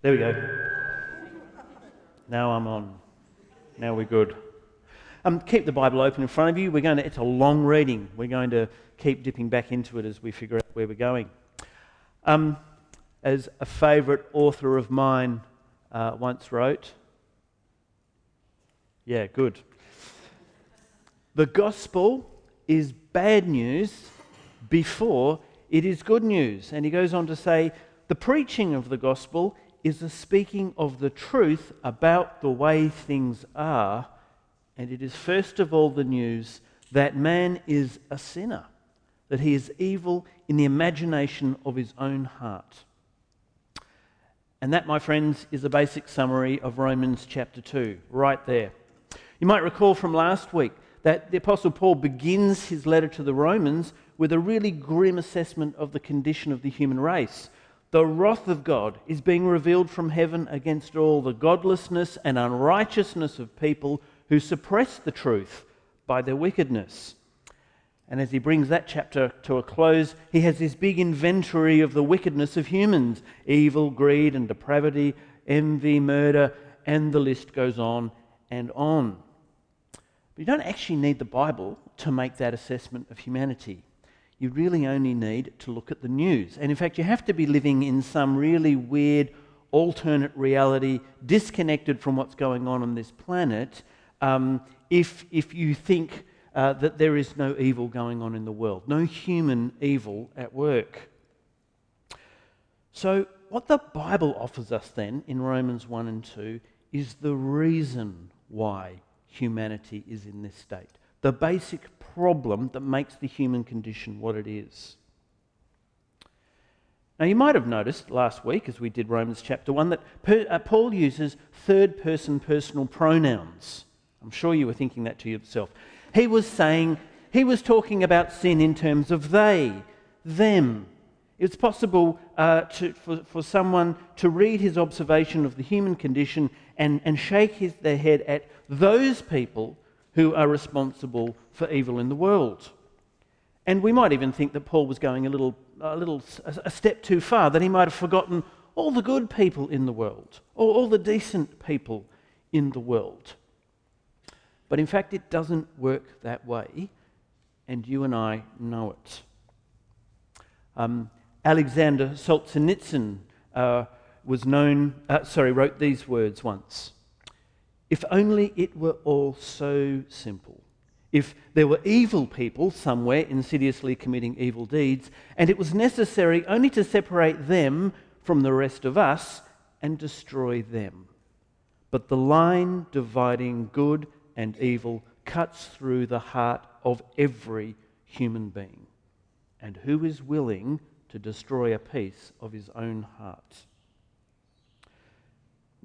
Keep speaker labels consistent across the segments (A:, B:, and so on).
A: There we go. Now I'm on. Now we're good. Um, keep the Bible open in front of you. We're going to, it's a long reading. We're going to keep dipping back into it as we figure out where we're going. Um, as a favourite author of mine uh, once wrote, yeah, good. The gospel is bad news before it is good news. And he goes on to say, the preaching of the gospel is the speaking of the truth about the way things are, and it is first of all the news that man is a sinner, that he is evil in the imagination of his own heart. And that, my friends, is a basic summary of Romans chapter 2, right there. You might recall from last week that the Apostle Paul begins his letter to the Romans with a really grim assessment of the condition of the human race. The wrath of God is being revealed from heaven against all the godlessness and unrighteousness of people who suppress the truth by their wickedness. And as he brings that chapter to a close, he has this big inventory of the wickedness of humans evil, greed, and depravity, envy, murder, and the list goes on and on. But you don't actually need the Bible to make that assessment of humanity you really only need to look at the news. And in fact, you have to be living in some really weird alternate reality, disconnected from what's going on on this planet, um, if, if you think uh, that there is no evil going on in the world, no human evil at work. So, what the Bible offers us then in Romans 1 and 2 is the reason why humanity is in this state. The basic problem that makes the human condition what it is. Now, you might have noticed last week, as we did Romans chapter 1, that uh, Paul uses third person personal pronouns. I'm sure you were thinking that to yourself. He was saying, he was talking about sin in terms of they, them. It's possible uh, to, for, for someone to read his observation of the human condition and, and shake his, their head at those people who are responsible for evil in the world. And we might even think that Paul was going a little, a little a step too far, that he might have forgotten all the good people in the world, or all the decent people in the world. But in fact, it doesn't work that way, and you and I know it. Um, Alexander Solzhenitsyn uh, was known, uh, sorry, wrote these words once. If only it were all so simple. If there were evil people somewhere insidiously committing evil deeds, and it was necessary only to separate them from the rest of us and destroy them. But the line dividing good and evil cuts through the heart of every human being. And who is willing to destroy a piece of his own heart?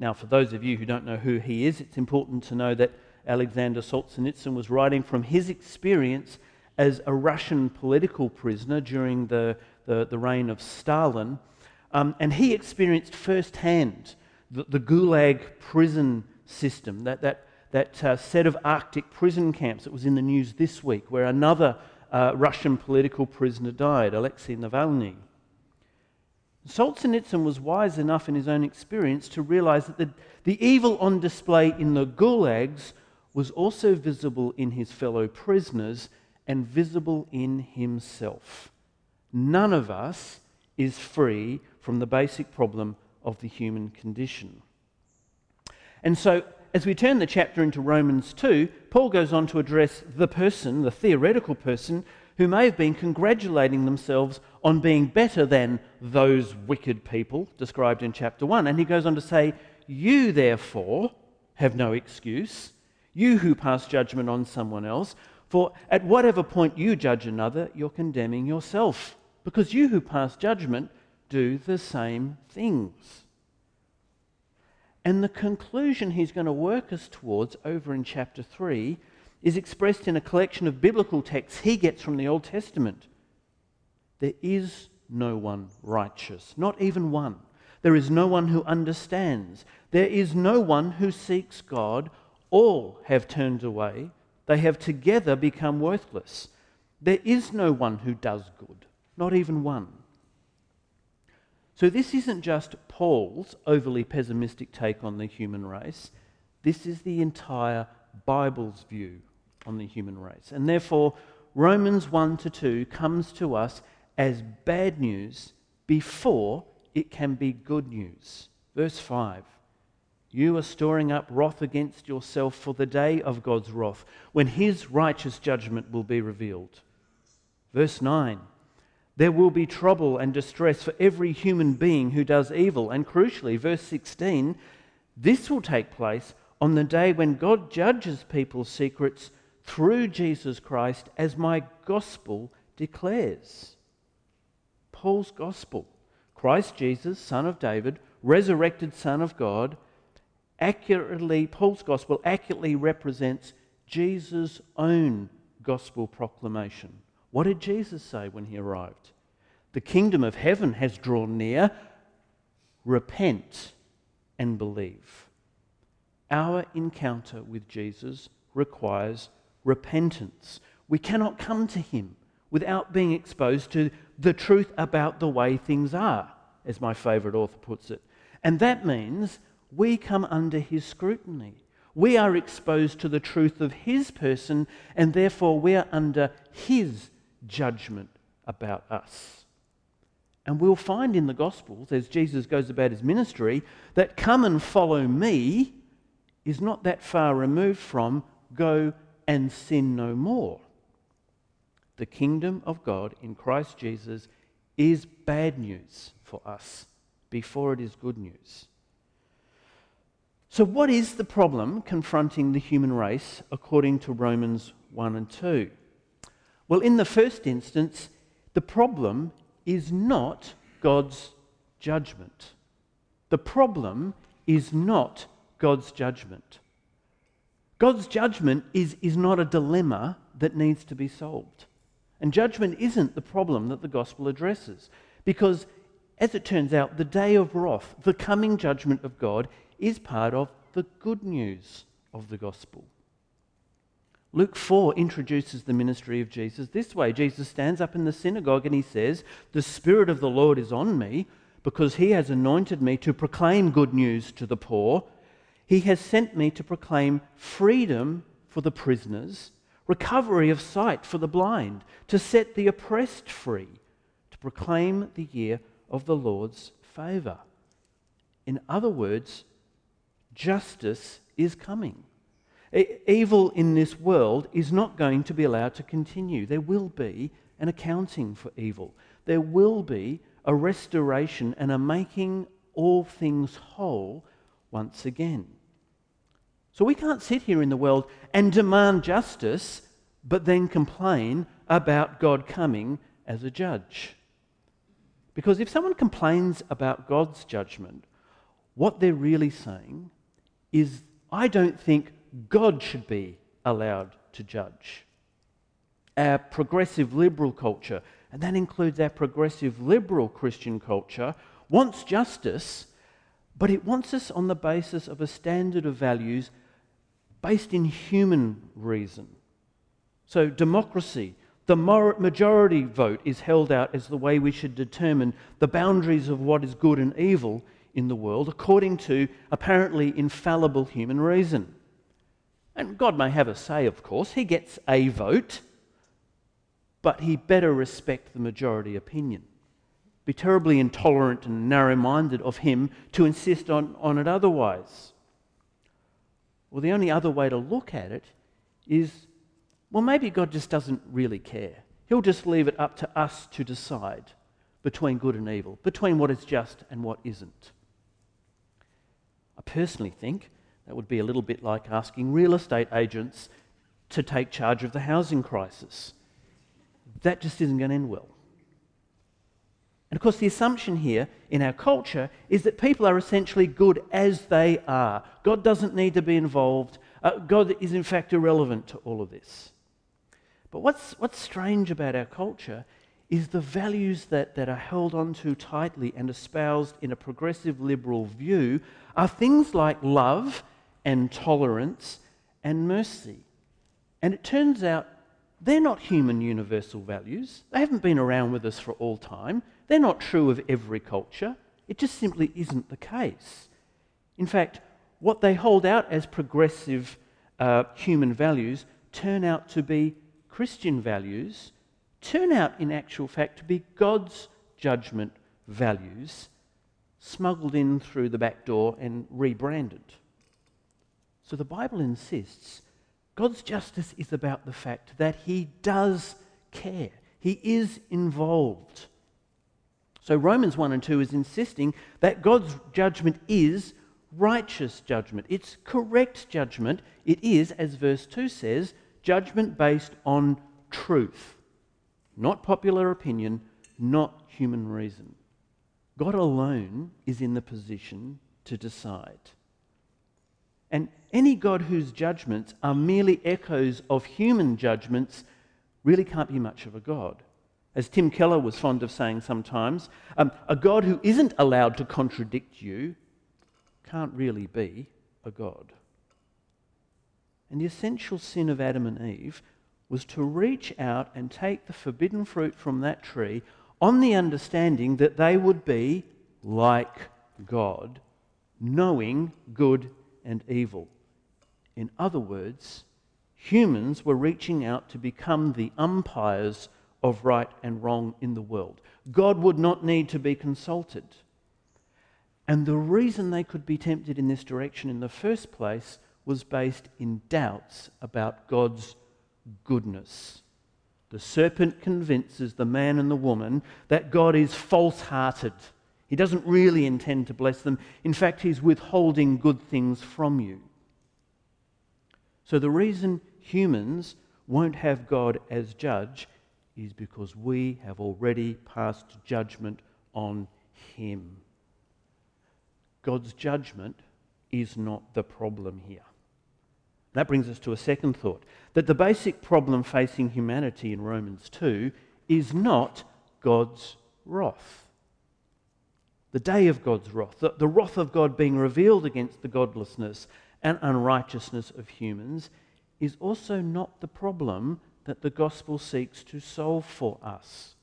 A: Now, for those of you who don't know who he is, it's important to know that Alexander Solzhenitsyn was writing from his experience as a Russian political prisoner during the, the, the reign of Stalin. Um, and he experienced firsthand the, the Gulag prison system, that, that, that uh, set of Arctic prison camps that was in the news this week, where another uh, Russian political prisoner died, Alexei Navalny. Solzhenitsyn was wise enough in his own experience to realize that the, the evil on display in the gulags was also visible in his fellow prisoners and visible in himself. None of us is free from the basic problem of the human condition. And so, as we turn the chapter into Romans 2, Paul goes on to address the person, the theoretical person, who may have been congratulating themselves on being better than those wicked people described in chapter 1. And he goes on to say, You therefore have no excuse, you who pass judgment on someone else, for at whatever point you judge another, you're condemning yourself, because you who pass judgment do the same things. And the conclusion he's going to work us towards over in chapter 3 is expressed in a collection of biblical texts he gets from the Old Testament. There is no one righteous, not even one. There is no one who understands. There is no one who seeks God. All have turned away. They have together become worthless. There is no one who does good, not even one. So, this isn't just Paul's overly pessimistic take on the human race, this is the entire Bible's view on the human race. And therefore, Romans 1 to 2 comes to us as bad news before it can be good news. Verse 5 You are storing up wrath against yourself for the day of God's wrath, when his righteous judgment will be revealed. Verse 9 There will be trouble and distress for every human being who does evil. And crucially, verse 16 This will take place on the day when God judges people's secrets through Jesus Christ, as my gospel declares. Paul's gospel Christ Jesus, Son of David, resurrected Son of God, accurately, Paul's gospel accurately represents Jesus' own gospel proclamation. What did Jesus say when he arrived? The kingdom of heaven has drawn near. Repent and believe. Our encounter with Jesus requires repentance. We cannot come to him without being exposed to the truth about the way things are, as my favourite author puts it. And that means we come under his scrutiny. We are exposed to the truth of his person, and therefore we are under his judgment about us. And we'll find in the Gospels, as Jesus goes about his ministry, that come and follow me is not that far removed from go and sin no more the kingdom of God in Christ Jesus is bad news for us before it is good news. So, what is the problem confronting the human race according to Romans 1 and 2? Well, in the first instance, the problem is not God's judgment. The problem is not God's judgment. God's judgment is, is not a dilemma that needs to be solved. And judgment isn't the problem that the gospel addresses. Because, as it turns out, the day of wrath, the coming judgment of God, is part of the good news of the gospel. Luke 4 introduces the ministry of Jesus this way Jesus stands up in the synagogue and he says, The Spirit of the Lord is on me because he has anointed me to proclaim good news to the poor. He has sent me to proclaim freedom for the prisoners recovery of sight for the blind, to set the oppressed free, to proclaim the year of the Lord's favour. In other words, justice is coming. evil in this world is not going to be allowed to continue. There will be an accounting for evil. There will be a restoration and a making all things whole once again. So we can't sit here in the world and demand justice, but then complain about God coming as a judge. Because if someone complains about God's judgment, what they're really saying is, I don't think God should be allowed to judge. Our progressive liberal culture, and that includes our progressive liberal Christian culture, wants justice, but it wants us on the basis of a standard of values based in human reason. So, democracy, the majority vote is held out as the way we should determine the boundaries of what is good and evil in the world, according to apparently infallible human reason. And God may have a say, of course, He gets a vote, but He better respect the majority opinion. Be terribly intolerant and narrow minded of Him to insist on, on it otherwise. Well, the only other way to look at it is well, maybe God just doesn't really care. He'll just leave it up to us to decide between good and evil, between what is just and what isn't. I personally think that would be a little bit like asking real estate agents to take charge of the housing crisis. That just isn't going to end well. And of course, the assumption here in our culture is that people are essentially good as they are. God doesn't need to be involved. Uh, God is, in fact, irrelevant to all of this. But what's, what's strange about our culture is the values that, that are held on onto tightly and espoused in a progressive liberal view are things like love and tolerance and mercy. And it turns out they're not human universal values. They haven't been around with us for all time. They're not true of every culture It just simply isn't the case. In fact, what they hold out as progressive uh, human values turn out to be Christian values, turn out in actual fact to be God's judgment values, smuggled in through the back door and rebranded. So the Bible insists God's justice is about the fact that He does care, He is involved. So Romans 1 and 2 is insisting that God's judgment is righteous judgment. It's correct judgment. It is, as verse 2 says, judgment based on truth, not popular opinion, not human reason. God alone is in the position to decide. And any God whose judgments are merely echoes of human judgments really can't be much of a God. As Tim Keller was fond of saying sometimes, um, a God who isn't allowed to contradict you can't really be a God. And the essential sin of Adam and Eve was to reach out and take the forbidden fruit from that tree on the understanding that they would be like God, knowing good and evil. In other words, humans were reaching out to become the umpires of right and wrong in the world. God would not need to be consulted. And the reason they could be tempted in this direction in the first place was based in doubts about God's goodness. The serpent convinces the man and the woman that God is false hearted. He doesn't really intend to bless them. In fact, he's withholding good things from you. So, the reason humans won't have God as judge is because we have already passed judgment on him. God's judgment is not the problem here. That brings us to a second thought that the basic problem facing humanity in Romans 2 is not God's wrath. The day of God's wrath, the, the wrath of God being revealed against the godlessness and unrighteousness of humans, is also not the problem that the gospel seeks to solve for us.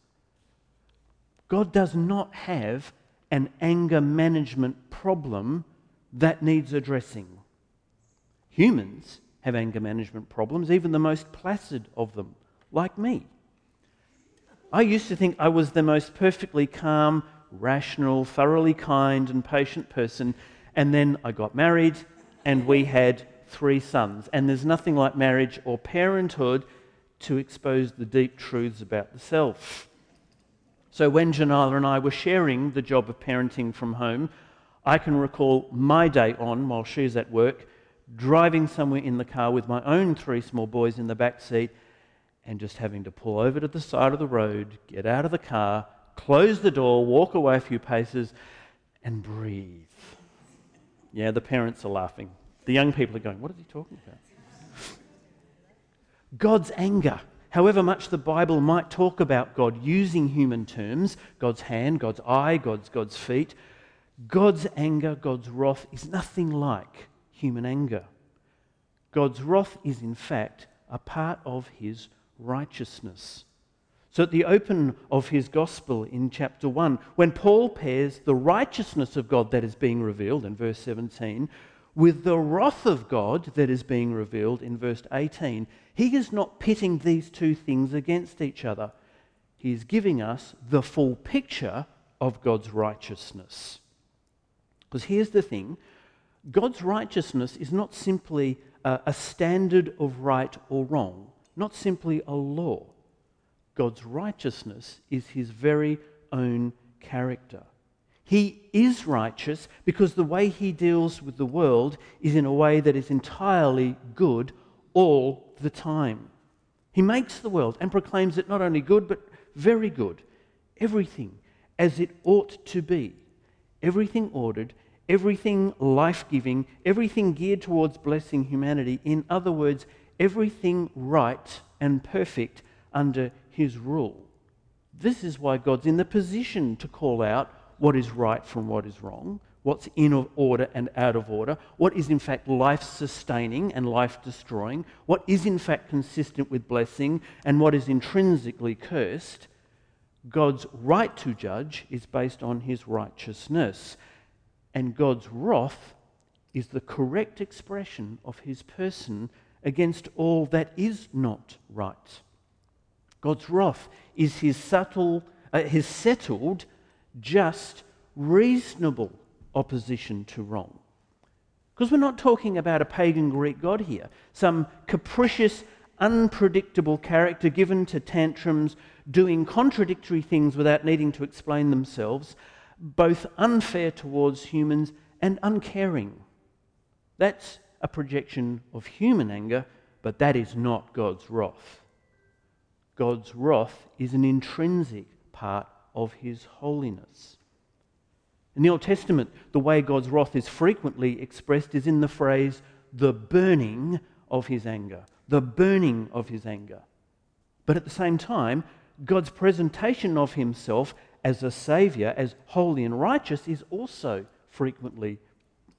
A: God does not have an anger management problem that needs addressing. Humans have anger management problems, even the most placid of them, like me. I used to think I was the most perfectly calm, rational, thoroughly kind, and patient person, and then I got married and we had three sons. And there's nothing like marriage or parenthood to expose the deep truths about the self. So when Janila and I were sharing the job of parenting from home, I can recall my day on while she's at work, driving somewhere in the car with my own three small boys in the back seat, and just having to pull over to the side of the road, get out of the car, close the door, walk away a few paces, and breathe. Yeah, the parents are laughing. The young people are going, What is he talking about? God's anger however much the Bible might talk about God using human terms God's hand, God's eye, God's, God's feet God's anger, God's wrath is nothing like human anger. God's wrath is, in fact, a part of his righteousness. So, at the open of his gospel in chapter 1, when Paul pairs the righteousness of God that is being revealed in verse 17 with the wrath of God that is being revealed in verse 18, he is not pitting these two things against each other. He is giving us the full picture of God's righteousness. Because here's the thing God's righteousness is not simply a, a standard of right or wrong, not simply a law. God's righteousness is his very own character. He is righteous because the way he deals with the world is in a way that is entirely good all the time. He makes the world and proclaims it not only good, but very good. Everything as it ought to be. Everything ordered, everything life giving, everything geared towards blessing humanity. In other words, everything right and perfect under his rule. This is why God's in the position to call out what is right from what is wrong, what's in order and out of order, what is in fact life sustaining and life destroying, what is in fact consistent with blessing, and what is intrinsically cursed. God's right to judge is based on his righteousness, and God's wrath is the correct expression of his person against all that is not right. God's wrath is his subtle, uh, his settled, just, reasonable opposition to wrong. Because we're not talking about a pagan Greek god here, some capricious, unpredictable character given to tantrums, doing contradictory things without needing to explain themselves, both unfair towards humans and uncaring. That's a projection of human anger, but that is not God's wrath. God's wrath is an intrinsic part of his holiness. In the Old Testament, the way God's wrath is frequently expressed is in the phrase, the burning of his anger. The burning of his anger. But at the same time, God's presentation of himself as a saviour, as holy and righteous, is also frequently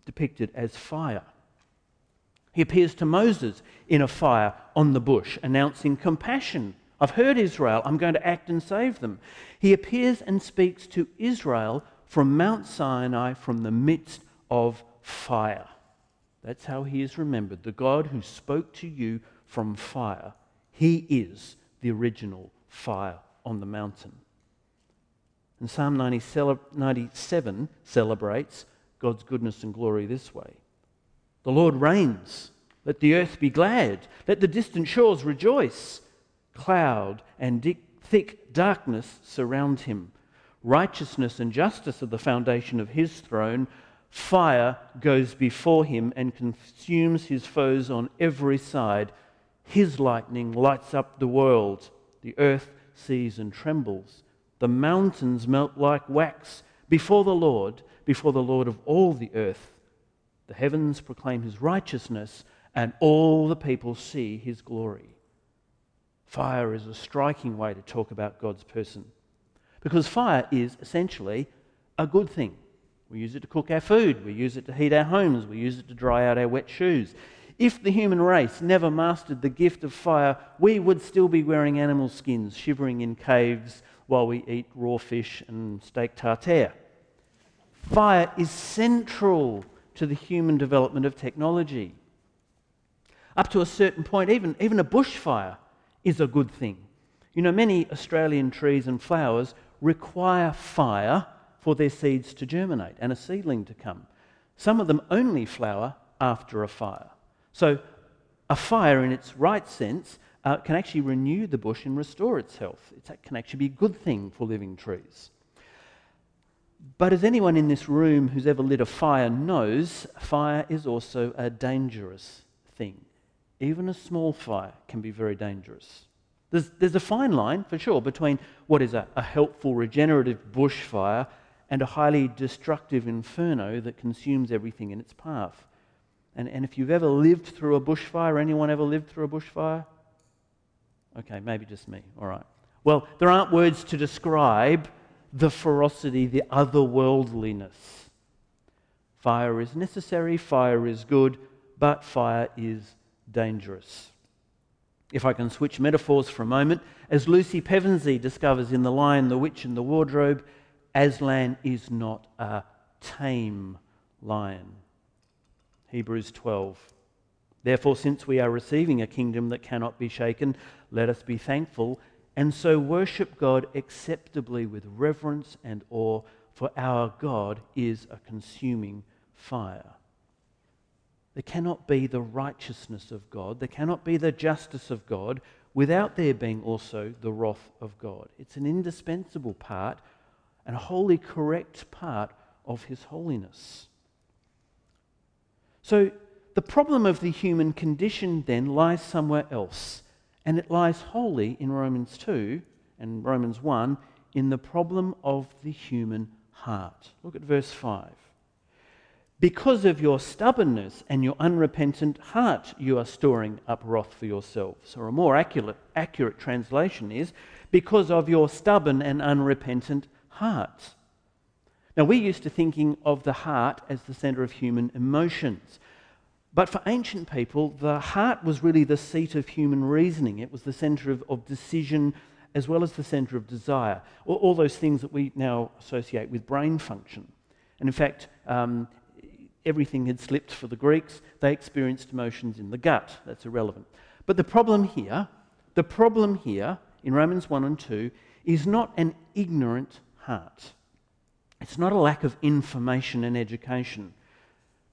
A: depicted as fire. He appears to Moses in a fire on the bush, announcing compassion. I've heard Israel, I'm going to act and save them. He appears and speaks to Israel from Mount Sinai, from the midst of fire. That's how he is remembered. The God who spoke to you from fire. He is the original fire on the mountain. And Psalm 97 celebrates God's goodness and glory this way The Lord reigns. Let the earth be glad. Let the distant shores rejoice. Cloud and thick darkness surround him. Righteousness and justice are the foundation of his throne. Fire goes before him and consumes his foes on every side. His lightning lights up the world. The earth sees and trembles. The mountains melt like wax before the Lord, before the Lord of all the earth. The heavens proclaim his righteousness, and all the people see his glory. Fire is a striking way to talk about God's person because fire is essentially a good thing. We use it to cook our food, we use it to heat our homes, we use it to dry out our wet shoes. If the human race never mastered the gift of fire, we would still be wearing animal skins, shivering in caves while we eat raw fish and steak tartare. Fire is central to the human development of technology. Up to a certain point, even, even a bushfire is a good thing. You know, many Australian trees and flowers require fire for their seeds to germinate and a seedling to come. Some of them only flower after a fire. So, a fire, in its right sense, uh, can actually renew the bush and restore its health. It can actually be a good thing for living trees. But as anyone in this room who's ever lit a fire knows, fire is also a dangerous thing. Even a small fire can be very dangerous. There's, there's a fine line, for sure, between what is a, a helpful, regenerative bushfire and a highly destructive inferno that consumes everything in its path. And, and if you've ever lived through a bushfire, anyone ever lived through a bushfire? Okay, maybe just me. All right. Well, there aren't words to describe the ferocity, the otherworldliness. Fire is necessary, fire is good, but fire is dangerous. If I can switch metaphors for a moment, as Lucy Pevensey discovers in The Lion, the Witch, and the Wardrobe, Aslan is not a tame lion. Hebrews 12. Therefore, since we are receiving a kingdom that cannot be shaken, let us be thankful and so worship God acceptably with reverence and awe, for our God is a consuming fire. There cannot be the righteousness of God, there cannot be the justice of God without there being also the wrath of God. It's an indispensable part and a wholly correct part of His holiness. So the problem of the human condition then lies somewhere else, and it lies wholly in Romans 2 and Romans 1 in the problem of the human heart. Look at verse 5. Because of your stubbornness and your unrepentant heart, you are storing up wrath for yourselves. Or a more accurate, accurate translation is, because of your stubborn and unrepentant heart. Now, we're used to thinking of the heart as the center of human emotions. But for ancient people, the heart was really the seat of human reasoning. It was the center of, of decision as well as the center of desire. All, all those things that we now associate with brain function. And in fact, um, everything had slipped for the Greeks. They experienced emotions in the gut. That's irrelevant. But the problem here, the problem here in Romans 1 and 2 is not an ignorant heart. It's not a lack of information and education.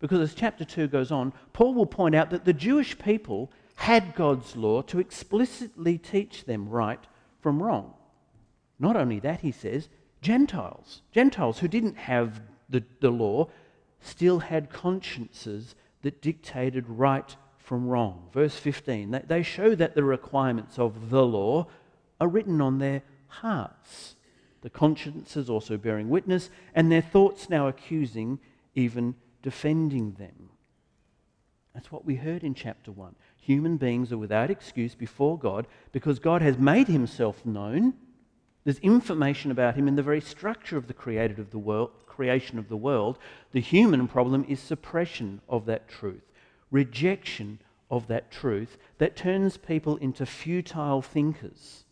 A: Because as chapter 2 goes on, Paul will point out that the Jewish people had God's law to explicitly teach them right from wrong. Not only that, he says, Gentiles, Gentiles who didn't have the, the law, still had consciences that dictated right from wrong. Verse 15, they show that the requirements of the law are written on their hearts. The consciences also bearing witness, and their thoughts now accusing, even defending them. That's what we heard in chapter 1. Human beings are without excuse before God because God has made himself known. There's information about him in the very structure of the created of the world, creation of the world. The human problem is suppression of that truth, rejection of that truth that turns people into futile thinkers,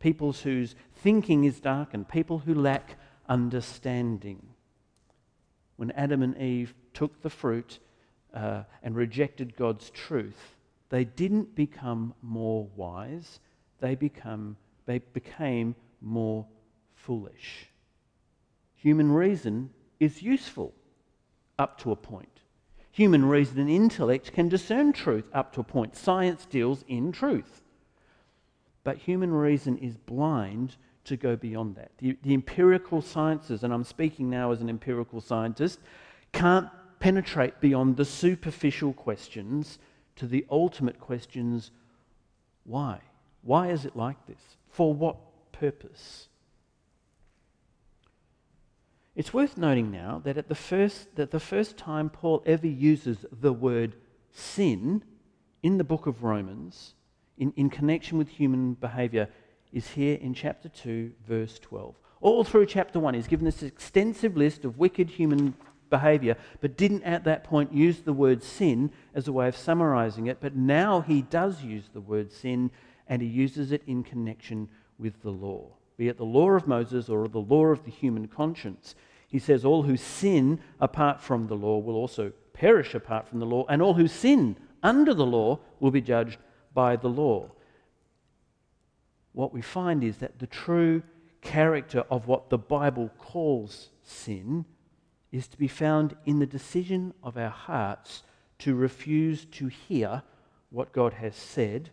A: people whose thinking is darkened, people who lack understanding. When Adam and Eve took the fruit uh, and rejected God's truth, they didn't become more wise, they, become, they became more foolish. Human reason is useful up to a point. Human reason and intellect can discern truth up to a point. Science deals in truth. But human reason is blind to go beyond that. The, the, empirical sciences, and I'm speaking now as an empirical scientist, can't penetrate beyond the superficial questions to the ultimate questions why? Why is it like this? For what purpose? It's worth noting now that at the first that the first time Paul ever uses the word sin in the book of Romans in, in connection with human behavior is here in chapter 2, verse 12. All through chapter 1, he's given this extensive list of wicked human behavior, but didn't at that point use the word sin as a way of summarizing it. But now he does use the word sin, and he uses it in connection with the law be it the law of Moses or the law of the human conscience. He says, All who sin apart from the law will also perish apart from the law, and all who sin under the law will be judged by the law. What we find is that the true character of what the Bible calls sin is to be found in the decision of our hearts to refuse to hear what God has said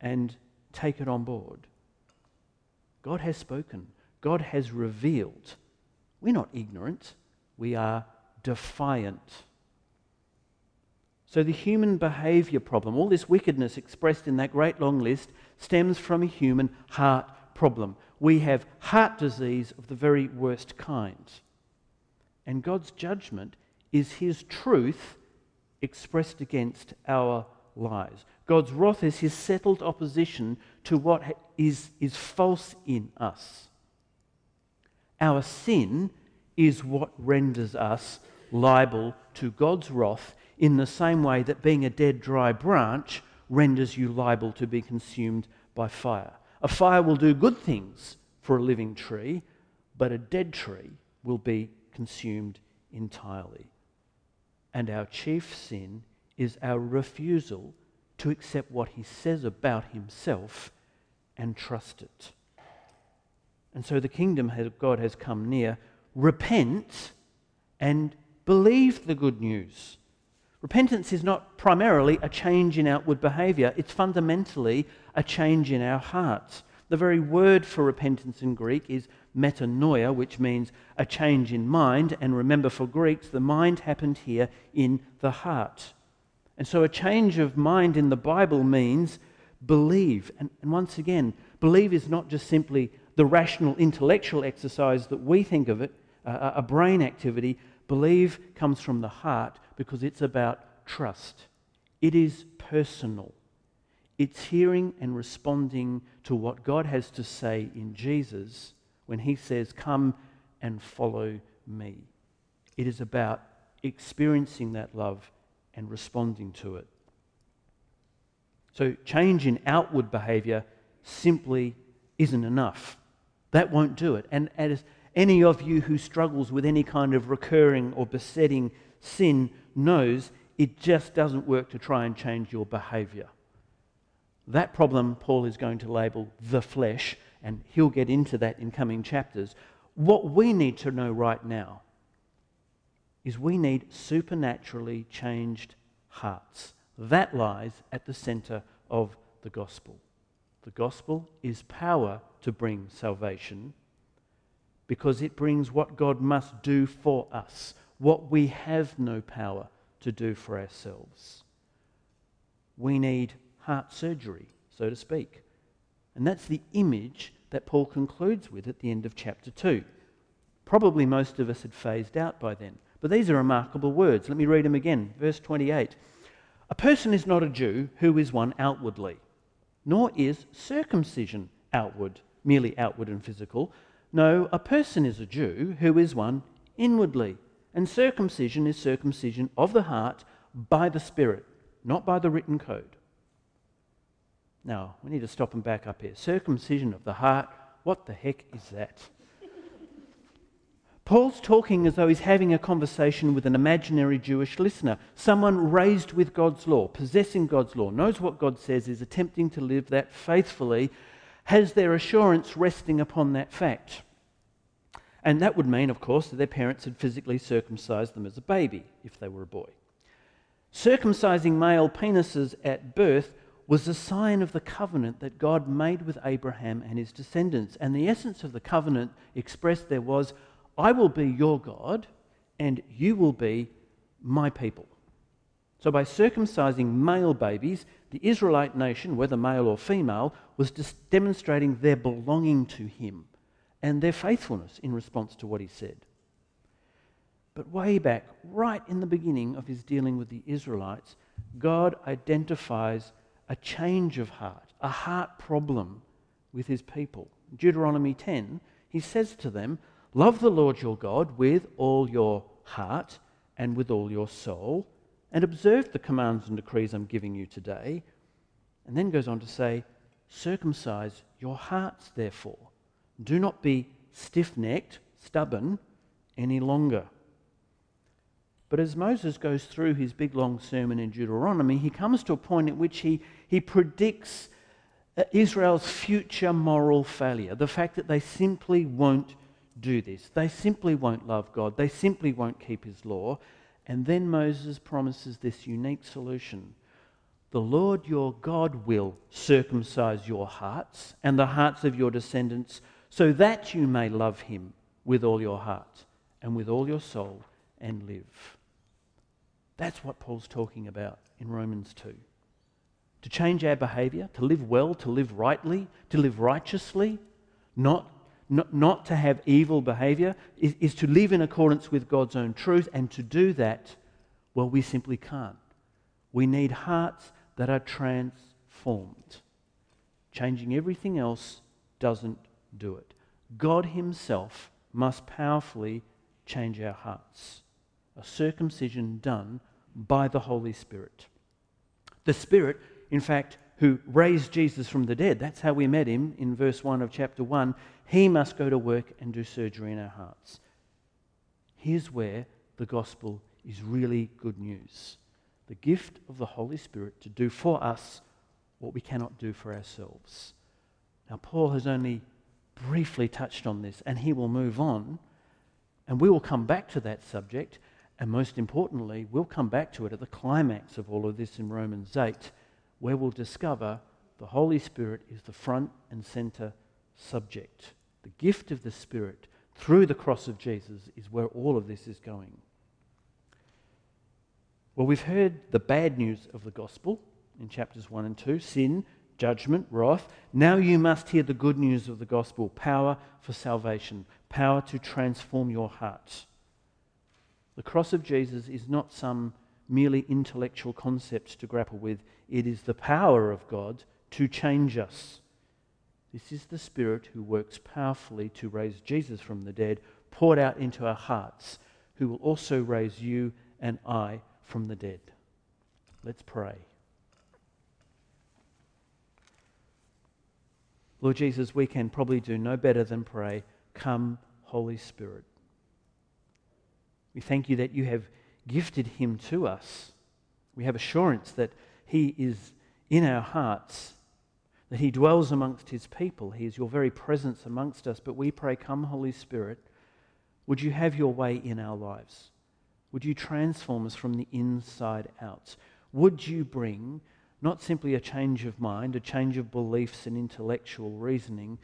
A: and take it on board. God has spoken, God has revealed. We're not ignorant, we are defiant. So, the human behavior problem, all this wickedness expressed in that great long list, stems from a human heart problem. We have heart disease of the very worst kind. And God's judgment is His truth expressed against our lies. God's wrath is His settled opposition to what is, is false in us. Our sin is what renders us liable to God's wrath in the same way that being a dead, dry branch renders you liable to be consumed by fire. A fire will do good things for a living tree, but a dead tree will be consumed entirely. And our chief sin is our refusal to accept what he says about himself and trust it. And so the kingdom of God has come near. Repent and believe the good news. Repentance is not primarily a change in outward behavior, it's fundamentally a change in our hearts. The very word for repentance in Greek is metanoia, which means a change in mind. And remember, for Greeks, the mind happened here in the heart. And so a change of mind in the Bible means believe. And, and once again, believe is not just simply the rational intellectual exercise that we think of it, uh, a brain activity. Believe comes from the heart because it's about trust. It is personal. It's hearing and responding to what God has to say in Jesus when he says, Come and follow me. It is about experiencing that love and responding to it. So, change in outward behavior simply isn't enough. That won't do it. And as any of you who struggles with any kind of recurring or besetting sin knows, it just doesn't work to try and change your behavior. That problem Paul is going to label the flesh, and he'll get into that in coming chapters. What we need to know right now is we need supernaturally changed hearts. That lies at the center of the gospel. The gospel is power to bring salvation because it brings what God must do for us, what we have no power to do for ourselves. We need heart surgery, so to speak. And that's the image that Paul concludes with at the end of chapter 2. Probably most of us had phased out by then. But these are remarkable words. Let me read them again. Verse 28 A person is not a Jew who is one outwardly, nor is circumcision outward, merely outward and physical. No, a person is a Jew who is one inwardly. And circumcision is circumcision of the heart by the Spirit, not by the written code. Now, we need to stop and back up here. Circumcision of the heart, what the heck is that? Paul's talking as though he's having a conversation with an imaginary Jewish listener, someone raised with God's law, possessing God's law, knows what God says, is attempting to live that faithfully, has their assurance resting upon that fact. And that would mean, of course, that their parents had physically circumcised them as a baby if they were a boy. Circumcising male penises at birth was a sign of the covenant that God made with Abraham and his descendants. And the essence of the covenant expressed there was I will be your God, and you will be my people. So, by circumcising male babies, the Israelite nation, whether male or female, was just demonstrating their belonging to him and their faithfulness in response to what he said. But way back, right in the beginning of his dealing with the Israelites, God identifies a change of heart, a heart problem with his people. Deuteronomy 10, he says to them, Love the Lord your God with all your heart and with all your soul, and observe the commands and decrees I'm giving you today. And then goes on to say, Circumcise your hearts, therefore. Do not be stiff necked, stubborn any longer. But as Moses goes through his big long sermon in Deuteronomy, he comes to a point at which he, he predicts uh, Israel's future moral failure the fact that they simply won't do this. They simply won't love God. They simply won't keep his law. And then Moses promises this unique solution The Lord your God will circumcise your hearts and the hearts of your descendants, so that you may love him with all your heart and with all your soul and live. That's what Paul's talking about in Romans 2. To change our behavior, to live well, to live rightly, to live righteously, not not to have evil behavior, is, is to live in accordance with God's own truth. And to do that, well, we simply can't. We need hearts that are transformed. Changing everything else doesn't do it. God Himself must powerfully change our hearts. A circumcision done by the Holy Spirit. The Spirit, in fact, who raised Jesus from the dead, that's how we met him in verse 1 of chapter 1. He must go to work and do surgery in our hearts. Here's where the gospel is really good news the gift of the Holy Spirit to do for us what we cannot do for ourselves. Now, Paul has only briefly touched on this, and he will move on, and we will come back to that subject, and most importantly, we'll come back to it at the climax of all of this in Romans 8, where we'll discover the Holy Spirit is the front and center subject. The gift of the Spirit through the cross of Jesus is where all of this is going. Well, we've heard the bad news of the gospel in chapters 1 and 2 sin, judgment, wrath. Now you must hear the good news of the gospel power for salvation, power to transform your heart. The cross of Jesus is not some merely intellectual concept to grapple with, it is the power of God to change us. This is the Spirit who works powerfully to raise Jesus from the dead, poured out into our hearts, who will also raise you and I from the dead. Let's pray. Lord Jesus, we can probably do no better than pray, Come, Holy Spirit. We thank you that you have gifted him to us. We have assurance that he is in our hearts, that he dwells amongst his people. He is your very presence amongst us. But we pray, Come, Holy Spirit, would you have your way in our lives? Would you transform us from the inside out? Would you bring not simply a change of mind, a change of beliefs and intellectual reasoning?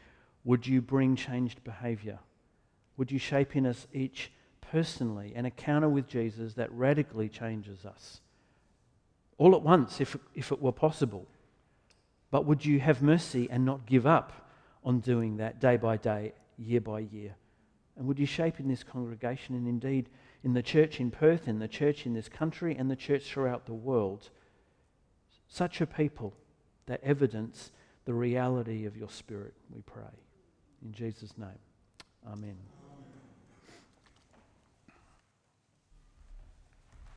A: Would you bring changed behavior? Would you shape in us each personally an encounter with Jesus that radically changes us? All at once, if, if it were possible. But would you have mercy and not give up on doing that day by day, year by year? And would you shape in this congregation and indeed in the church in Perth, in the church in this country, and the church throughout the world such a people that evidence the reality of your Spirit, we pray. In Jesus' name, amen.